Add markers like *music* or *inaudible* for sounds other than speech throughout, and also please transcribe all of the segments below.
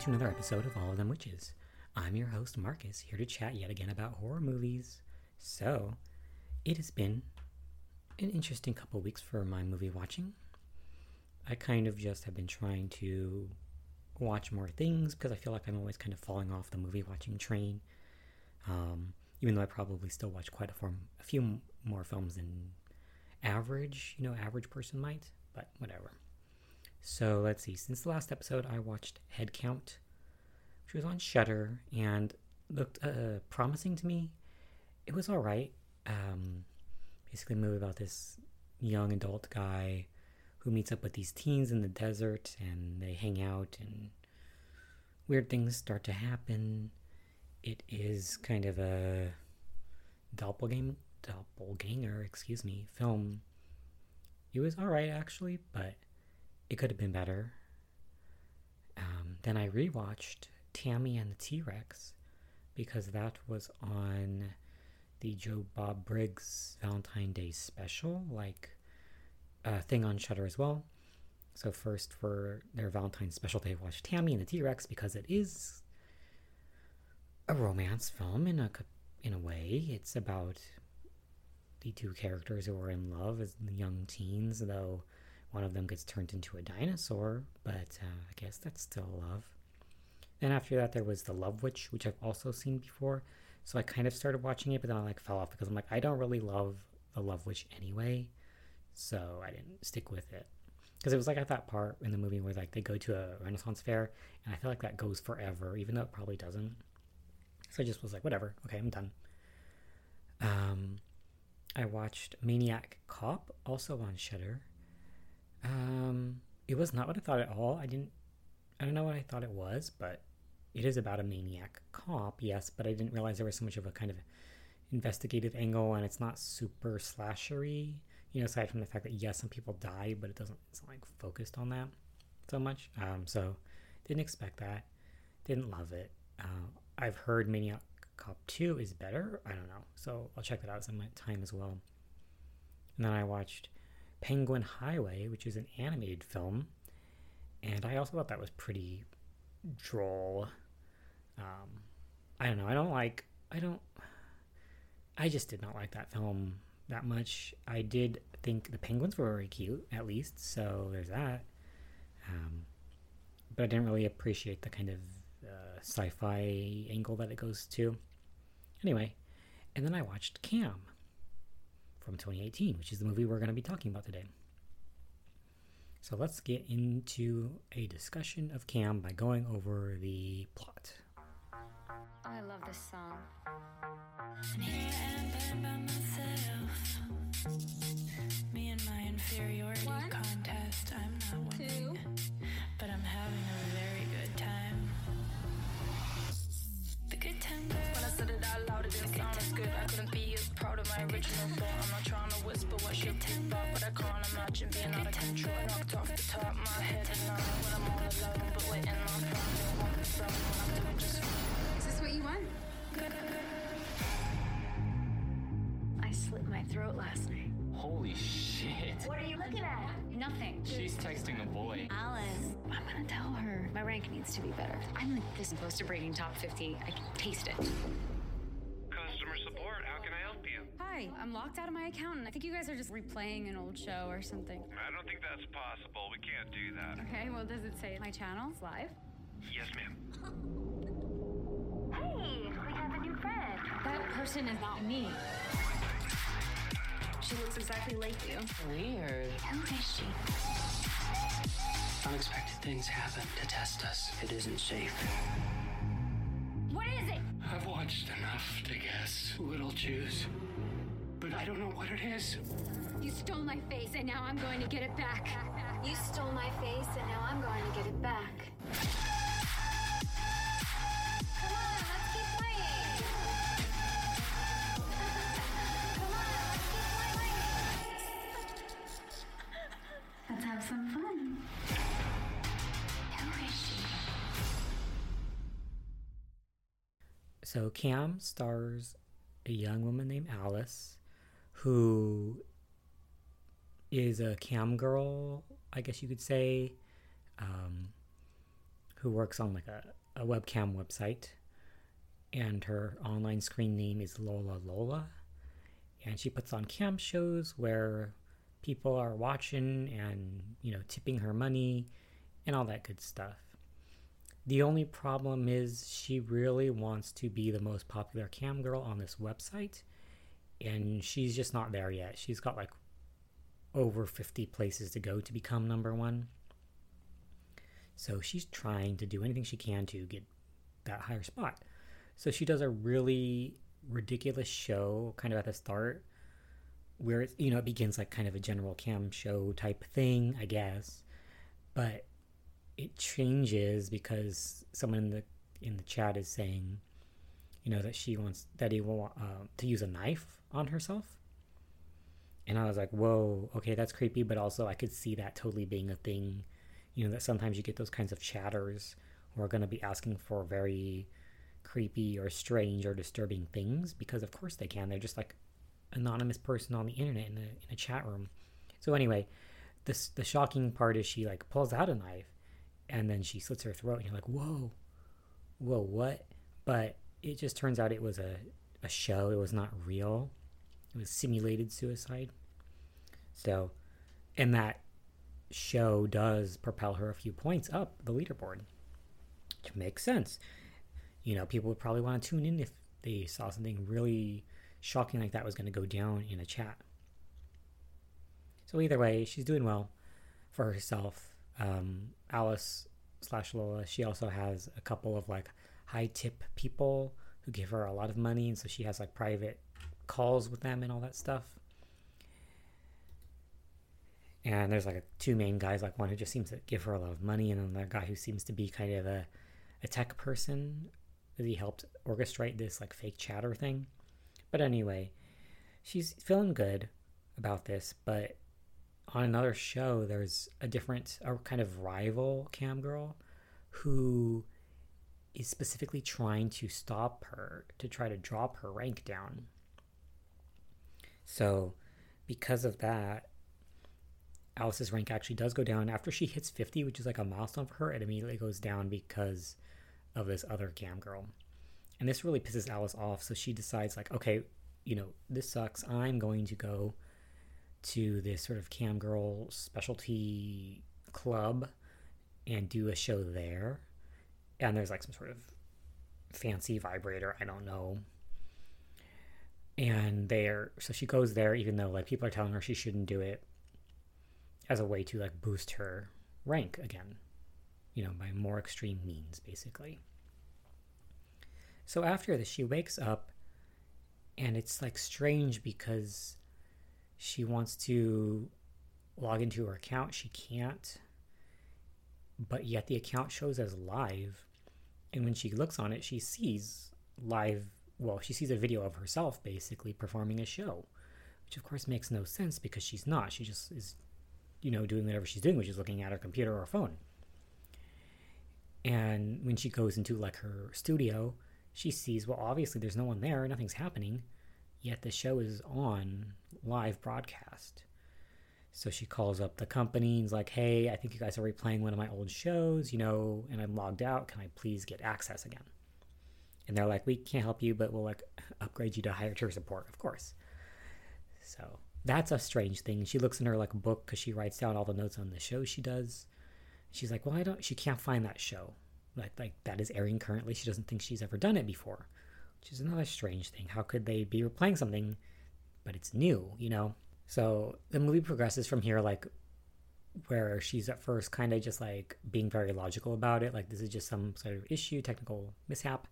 To another episode of All of Them Witches. I'm your host, Marcus, here to chat yet again about horror movies. So, it has been an interesting couple weeks for my movie watching. I kind of just have been trying to watch more things because I feel like I'm always kind of falling off the movie watching train. Um, even though I probably still watch quite a, form, a few more films than average, you know, average person might, but whatever. So let's see. Since the last episode, I watched Headcount, which was on Shudder and looked uh, promising to me. It was all right. Um, basically, a movie about this young adult guy who meets up with these teens in the desert, and they hang out, and weird things start to happen. It is kind of a doppelganger, doppelganger, excuse me, film. It was all right actually, but it could have been better. Um, then I rewatched Tammy and the T Rex because that was on the Joe Bob Briggs Valentine Day special, like a thing on Shudder as well. So first for their Valentine's special, they watched Tammy and the T Rex because it is a romance film in a in a way. It's about the two characters who are in love as young teens, though one of them gets turned into a dinosaur, but uh, I guess that's still love. Then after that, there was The Love Witch, which I've also seen before. So I kind of started watching it, but then I like fell off because I'm like, I don't really love The Love Witch anyway. So I didn't stick with it. Because it was like at that part in the movie where like they go to a Renaissance fair, and I feel like that goes forever, even though it probably doesn't. So I just was like, whatever, okay, I'm done. Um, I watched Maniac Cop, also on Shudder. Um, it was not what I thought at all. I didn't. I don't know what I thought it was, but it is about a maniac cop, yes. But I didn't realize there was so much of a kind of investigative angle, and it's not super slashery. You know, aside from the fact that yes, some people die, but it doesn't. It's not like focused on that so much. Um, so didn't expect that. Didn't love it. Uh, I've heard Maniac Cop 2 is better. I don't know. So I'll check that out some time as well. And then I watched Penguin Highway, which is an animated film. And I also thought that was pretty droll. Um, I don't know. I don't like. I don't. I just did not like that film that much. I did think the penguins were very cute, at least. So there's that. Um, but I didn't really appreciate the kind of uh, sci-fi angle that it goes to. Anyway, and then I watched Cam from 2018, which is the movie we're going to be talking about today. So let's get into a discussion of Cam by going over the plot. I love this song. And here I am by myself. Me and my inferiority One, contest. I'm not winning, Two. but I'm having a very good time. Sound as good. I couldn't be as proud of my original thought. I'm not trying to whisper what should be thought, but I can't imagine being out of control. Knocked off the top of my head, and now when I'm all alone, but waiting on finding one from when I'm doing just fine. Is this what you want? I slit my throat last night. Holy shit. What are you looking at? Nothing. She's texting a boy. Alice, I'm gonna tell her. My rank needs to be better. I'm like this close to breaking top 50. I can taste it. Customer support, how can I help you? Hi, I'm locked out of my account, and I think you guys are just replaying an old show or something. I don't think that's possible. We can't do that. Okay, well, does it say my channel's live? Yes, ma'am. Hey, we have a new friend. That person is not me. She looks exactly like you. Weird. Who is she? Unexpected things happen to test us. It isn't safe. What is it? I've watched enough to guess who it'll choose. But I don't know what it is. You stole my face, and now I'm going to get it back. You stole my face, and now I'm going to get it back. Let's keep playing. *laughs* Come on, let's keep playing. Let's have some fun. Who is she? So Cam stars a young woman named Alice who is a cam girl, I guess you could say, um, who works on like a, a webcam website. And her online screen name is Lola Lola. And she puts on cam shows where people are watching and, you know, tipping her money and all that good stuff. The only problem is she really wants to be the most popular cam girl on this website, and she's just not there yet. She's got like over 50 places to go to become number one. So she's trying to do anything she can to get that higher spot. So she does a really ridiculous show kind of at the start where it, you know, it begins like kind of a general cam show type thing, I guess. But it changes because someone in the in the chat is saying, you know, that she wants that he will uh, to use a knife on herself. And I was like, whoa, okay, that's creepy, but also I could see that totally being a thing. You know, that sometimes you get those kinds of chatters who are going to be asking for very creepy or strange or disturbing things because, of course, they can. They're just like anonymous person on the internet in a, in a chat room. So anyway, this the shocking part is she like pulls out a knife and then she slits her throat and you're like whoa whoa what but it just turns out it was a, a show. It was not real. It was simulated suicide. So and that show does propel her a few points up the leaderboard which makes sense. You know people would probably want to tune in if they saw something really shocking like that was going to go down in a chat. So either way she's doing well for herself. Um, Alice slash Lola, she also has a couple of like high tip people who give her a lot of money, and so she has like private calls with them and all that stuff. And there's like a, two main guys, like one who just seems to give her a lot of money, and then the guy who seems to be kind of a, a tech person that he helped orchestrate this like fake chatter thing. But anyway, she's feeling good about this, but on another show, there's a different, a kind of rival cam girl who is specifically trying to stop her to try to drop her rank down. So, because of that, Alice's rank actually does go down after she hits 50, which is like a milestone for her. It immediately goes down because of this other cam girl. And this really pisses Alice off. So she decides, like, okay, you know, this sucks. I'm going to go to this sort of cam girl specialty club and do a show there. And there's like some sort of fancy vibrator, I don't know. And they're so she goes there even though like people are telling her she shouldn't do it as a way to like boost her rank again. You know, by more extreme means basically. So after this she wakes up and it's like strange because she wants to log into her account. She can't. But yet the account shows as live. And when she looks on it, she sees live, well, she sees a video of herself basically performing a show, which of course makes no sense because she's not. She just is, you know, doing whatever she's doing, which is looking at her computer or phone. And when she goes into like her studio, she sees, well, obviously there's no one there, nothing's happening, yet the show is on live broadcast. So she calls up the company and is like, hey, I think you guys are replaying one of my old shows, you know, and I'm logged out. Can I please get access again? And they're like, we can't help you, but we'll like *laughs* upgrade you to higher tier support, of course. So that's a strange thing. She looks in her like book because she writes down all the notes on the show she does. She's like, well, I don't, she can't find that show. Like, like that is airing currently. She doesn't think she's ever done it before, which is another strange thing. How could they be replaying something but it's new, you know? So the movie progresses from here, like, where she's at first kind of just like being very logical about it, like, this is just some sort of issue, technical mishap.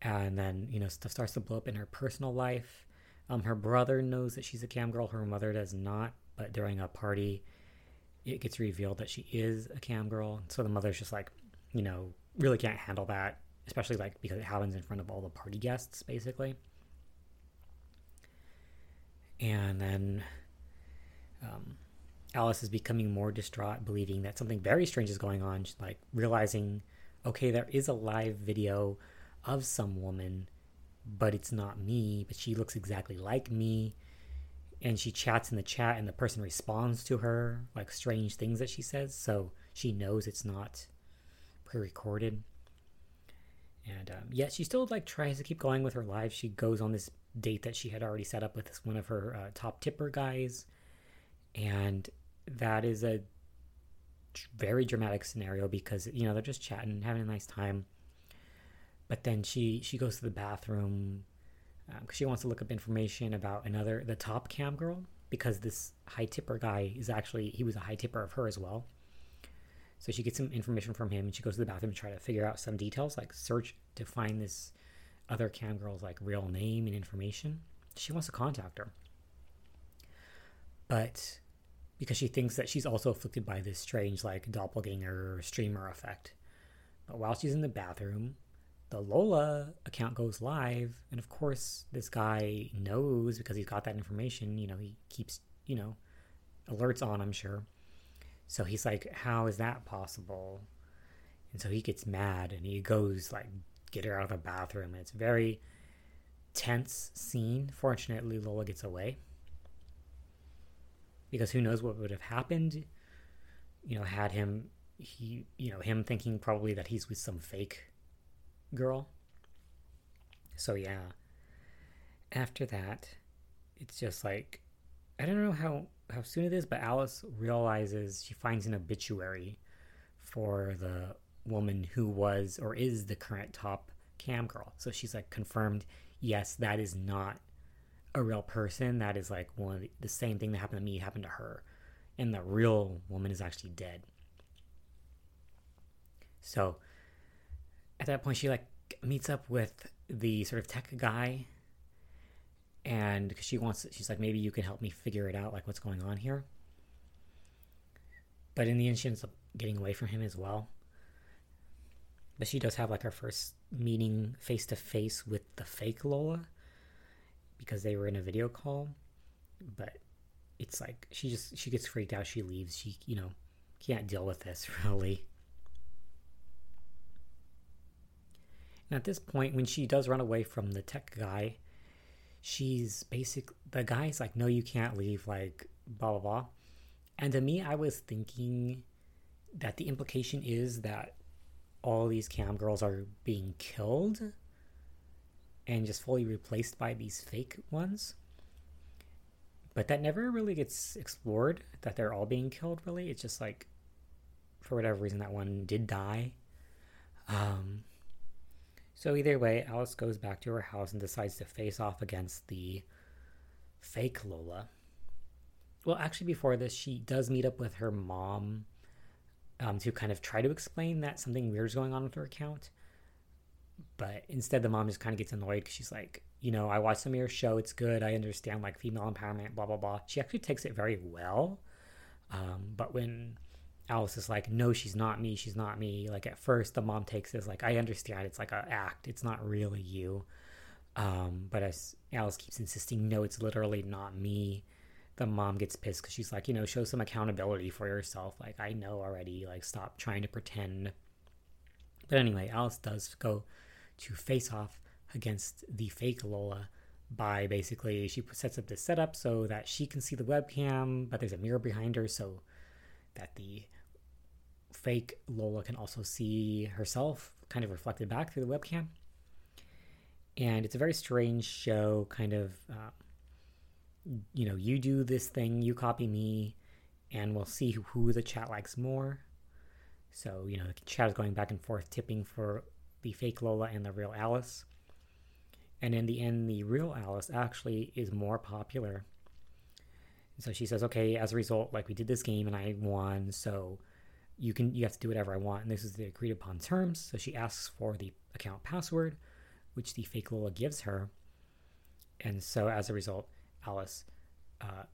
And then, you know, stuff starts to blow up in her personal life. Um, her brother knows that she's a cam girl, her mother does not, but during a party, it gets revealed that she is a cam girl. So the mother's just like, you know, really can't handle that, especially like because it happens in front of all the party guests, basically and then um, Alice is becoming more distraught, believing that something very strange is going on. She's like realizing, okay, there is a live video of some woman, but it's not me. But she looks exactly like me, and she chats in the chat, and the person responds to her like strange things that she says. So she knows it's not pre-recorded. And um, yet she still like tries to keep going with her life. She goes on this date that she had already set up with one of her uh, top tipper guys, and that is a very dramatic scenario because you know they're just chatting, having a nice time. But then she she goes to the bathroom because um, she wants to look up information about another the top cam girl because this high tipper guy is actually he was a high tipper of her as well. So she gets some information from him and she goes to the bathroom to try to figure out some details, like search to find this other cam girl's like real name and information. She wants to contact her. But because she thinks that she's also afflicted by this strange like doppelganger streamer effect. But while she's in the bathroom, the Lola account goes live, and of course, this guy knows because he's got that information. You know, he keeps, you know, alerts on, I'm sure. So he's like, How is that possible? And so he gets mad and he goes, like, get her out of the bathroom. It's very tense scene. Fortunately, Lola gets away. Because who knows what would have happened, you know, had him, he, you know, him thinking probably that he's with some fake girl. So yeah. After that, it's just like I don't know how how soon it is, but Alice realizes she finds an obituary for the woman who was or is the current top cam girl. So she's like confirmed, yes, that is not a real person. That is like one the, the same thing that happened to me happened to her. And the real woman is actually dead. So at that point she like meets up with the sort of tech guy and because she wants she's like maybe you can help me figure it out like what's going on here but in the end she ends up getting away from him as well but she does have like her first meeting face to face with the fake lola because they were in a video call but it's like she just she gets freaked out she leaves she you know can't deal with this *laughs* really And at this point, when she does run away from the tech guy, she's basic. The guy's like, "No, you can't leave." Like blah blah blah. And to me, I was thinking that the implication is that all these cam girls are being killed and just fully replaced by these fake ones. But that never really gets explored that they're all being killed, really. It's just like, for whatever reason, that one did die. Um, so either way, Alice goes back to her house and decides to face off against the fake Lola. Well, actually, before this, she does meet up with her mom um, to kind of try to explain that something weird is going on with her account. But instead, the mom just kind of gets annoyed because she's like, you know, I watched some of your show. It's good. I understand like female empowerment, blah, blah, blah. She actually takes it very well. Um, but when Alice is like, no, she's not me. She's not me. Like at first, the mom takes this like, I understand. It's like an act. It's not really you. Um, but as Alice keeps insisting, no, it's literally not me. The mom gets pissed because she's like, you know, show some accountability for yourself. Like I know already. Like stop trying to pretend. But anyway, Alice does go to face off against the fake Lola by basically she sets up this setup so that she can see the webcam, but there's a mirror behind her so that the fake Lola can also see herself kind of reflected back through the webcam. And it's a very strange show, kind of, uh, you know, you do this thing, you copy me, and we'll see who, who the chat likes more. So, you know, the chat is going back and forth, tipping for the fake Lola and the real Alice. And in the end, the real Alice actually is more popular. So she says, okay, as a result, like we did this game and I won, so you can you have to do whatever I want, and this is the agreed upon terms. So she asks for the account password, which the fake Lola gives her, and so as a result, Alice uh,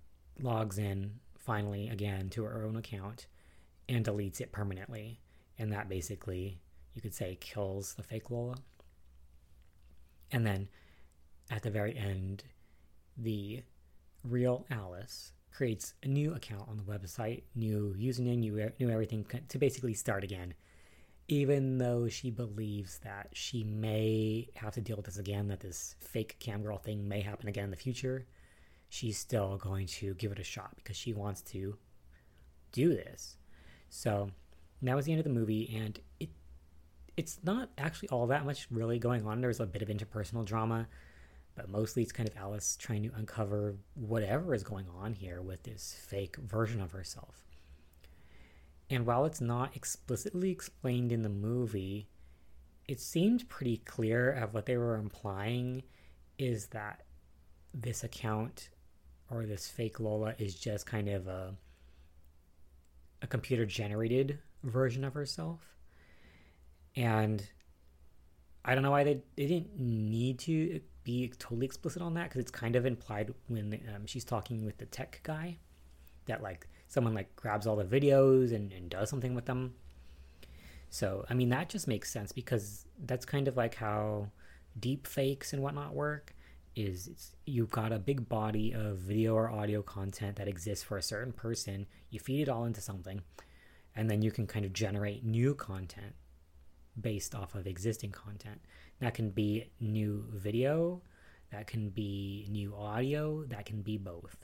logs in finally again to her own account and deletes it permanently, and that basically you could say kills the fake Lola. And then at the very end, the real Alice creates a new account on the website, new username, new, new everything to basically start again. Even though she believes that she may have to deal with this again, that this fake cam girl thing may happen again in the future, she's still going to give it a shot because she wants to do this. So that was the end of the movie, and it it's not actually all that much really going on. There's a bit of interpersonal drama, but mostly it's kind of Alice trying to uncover whatever is going on here with this fake version of herself. And while it's not explicitly explained in the movie, it seemed pretty clear of what they were implying is that this account or this fake Lola is just kind of a a computer generated version of herself. And I don't know why they, they didn't need to be totally explicit on that because it's kind of implied when um, she's talking with the tech guy that like someone like grabs all the videos and, and does something with them. So, I mean, that just makes sense because that's kind of like how deep fakes and whatnot work is you've got a big body of video or audio content that exists for a certain person. You feed it all into something and then you can kind of generate new content based off of existing content. That can be new video that can be new audio that can be both.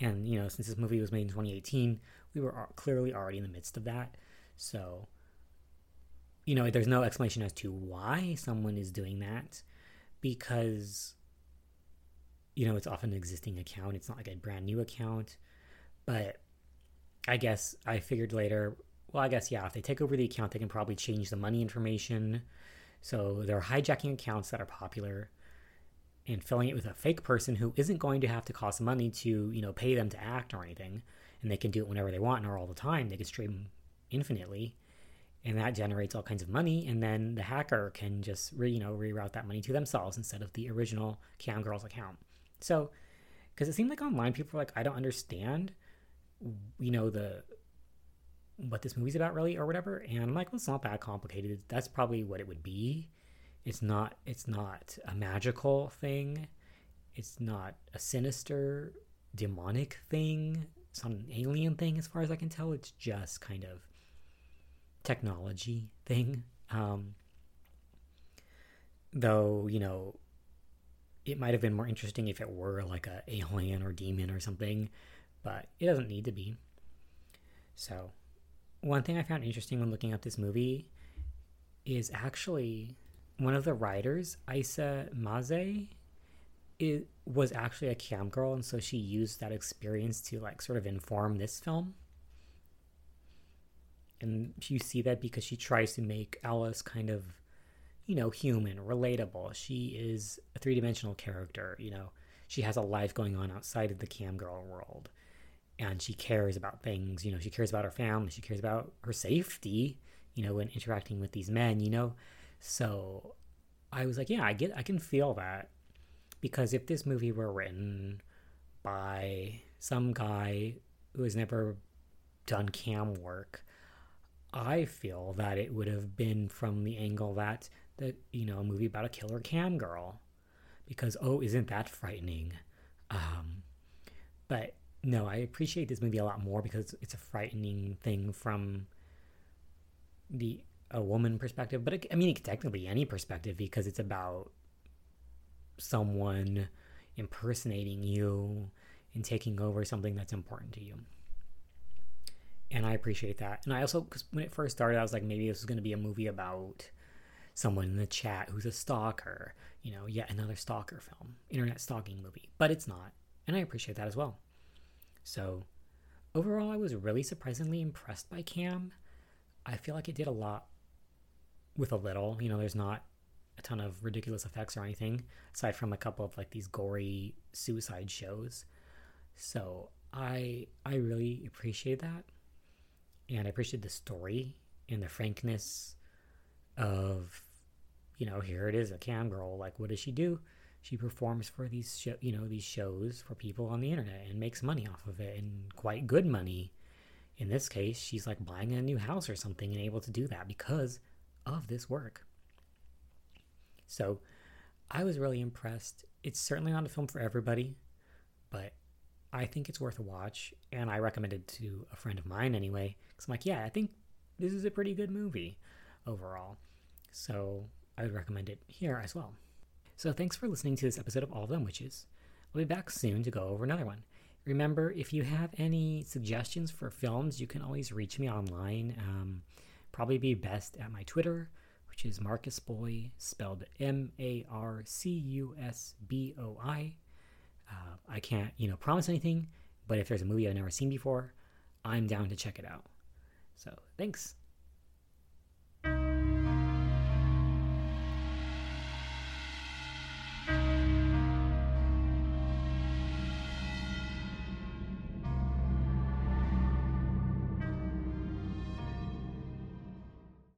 And you know since this movie was made in 2018 we were clearly already in the midst of that. So you know there's no explanation as to why someone is doing that because you know it's often an existing account. It's not like a brand new account. But i guess i figured later well i guess yeah if they take over the account they can probably change the money information. So they're hijacking accounts that are popular and filling it with a fake person who isn't going to have to cost money to you know pay them to act or anything. And they can do it whenever they want or all the time. They can stream infinitely and that generates all kinds of money and then the hacker can just re, you know reroute that money to themselves instead of the original cam girls account. So because it seemed like online people were like i don't understand you know the what this movie's about really or whatever and i'm like well it's not that complicated. That's probably what it would be. It's not it's not a magical thing. It's not a sinister demonic thing. It's not an alien thing as far as i can tell. It's just kind of technology thing. Um, though, you know, it might have been more interesting if it were like a alien or demon or something, but it doesn't need to be. So, one thing I found interesting when looking up this movie is actually one of the writers, Isa Mazzei, it was actually a cam girl, and so she used that experience to like sort of inform this film and you see that because she tries to make Alice kind of, you know, human, relatable. She is a three dimensional character, you know. She has a life going on outside of the cam girl world. And she cares about things, you know, she cares about her family, she cares about her safety, you know, when interacting with these men, you know. So I was like, yeah, I get I can feel that. Because if this movie were written by some guy who has never done cam work, I feel that it would have been from the angle that that you know a movie about a killer cam girl, because oh, isn't that frightening? Um, but no, I appreciate this movie a lot more because it's a frightening thing from the a woman perspective. But it, I mean, it could technically be any perspective because it's about someone impersonating you and taking over something that's important to you and I appreciate that. And I also, because when it first started, I was like, maybe this is going to be a movie about someone in the chat who's a stalker, you know, yet another stalker film, internet stalking movie. But it's not, and I appreciate that as well. So, overall, I was really surprisingly impressed by Cam. I feel like it did a lot with a little. You know, there's not a ton of ridiculous effects or anything, aside from a couple of like these gory suicide shows. So I I really appreciate that and I appreciate the story and the frankness of, you know, here it is, a cam girl. Like, what does she do? She performs for these, show, you know, these shows for people on the internet and makes money off of it, and quite good money. In this case, she's like buying a new house or something and able to do that because of this work. So, I was really impressed. It's certainly not a film for everybody, but I think it's worth a watch, and I recommend it to a friend of mine anyway. Because I'm like, yeah, I think this is a pretty good movie overall. So I would recommend it here as well. So thanks for listening to this episode of All of Them Witches. I'll be back soon to go over another one. Remember, if you have any suggestions for films, you can always reach me online. Um, probably be best at my Twitter, which is Marcus Boy, spelled M A R C U S B O I. Uh, I can't, you know, promise anything, but if there's a movie I've never seen before, I'm down to check it out. So thanks.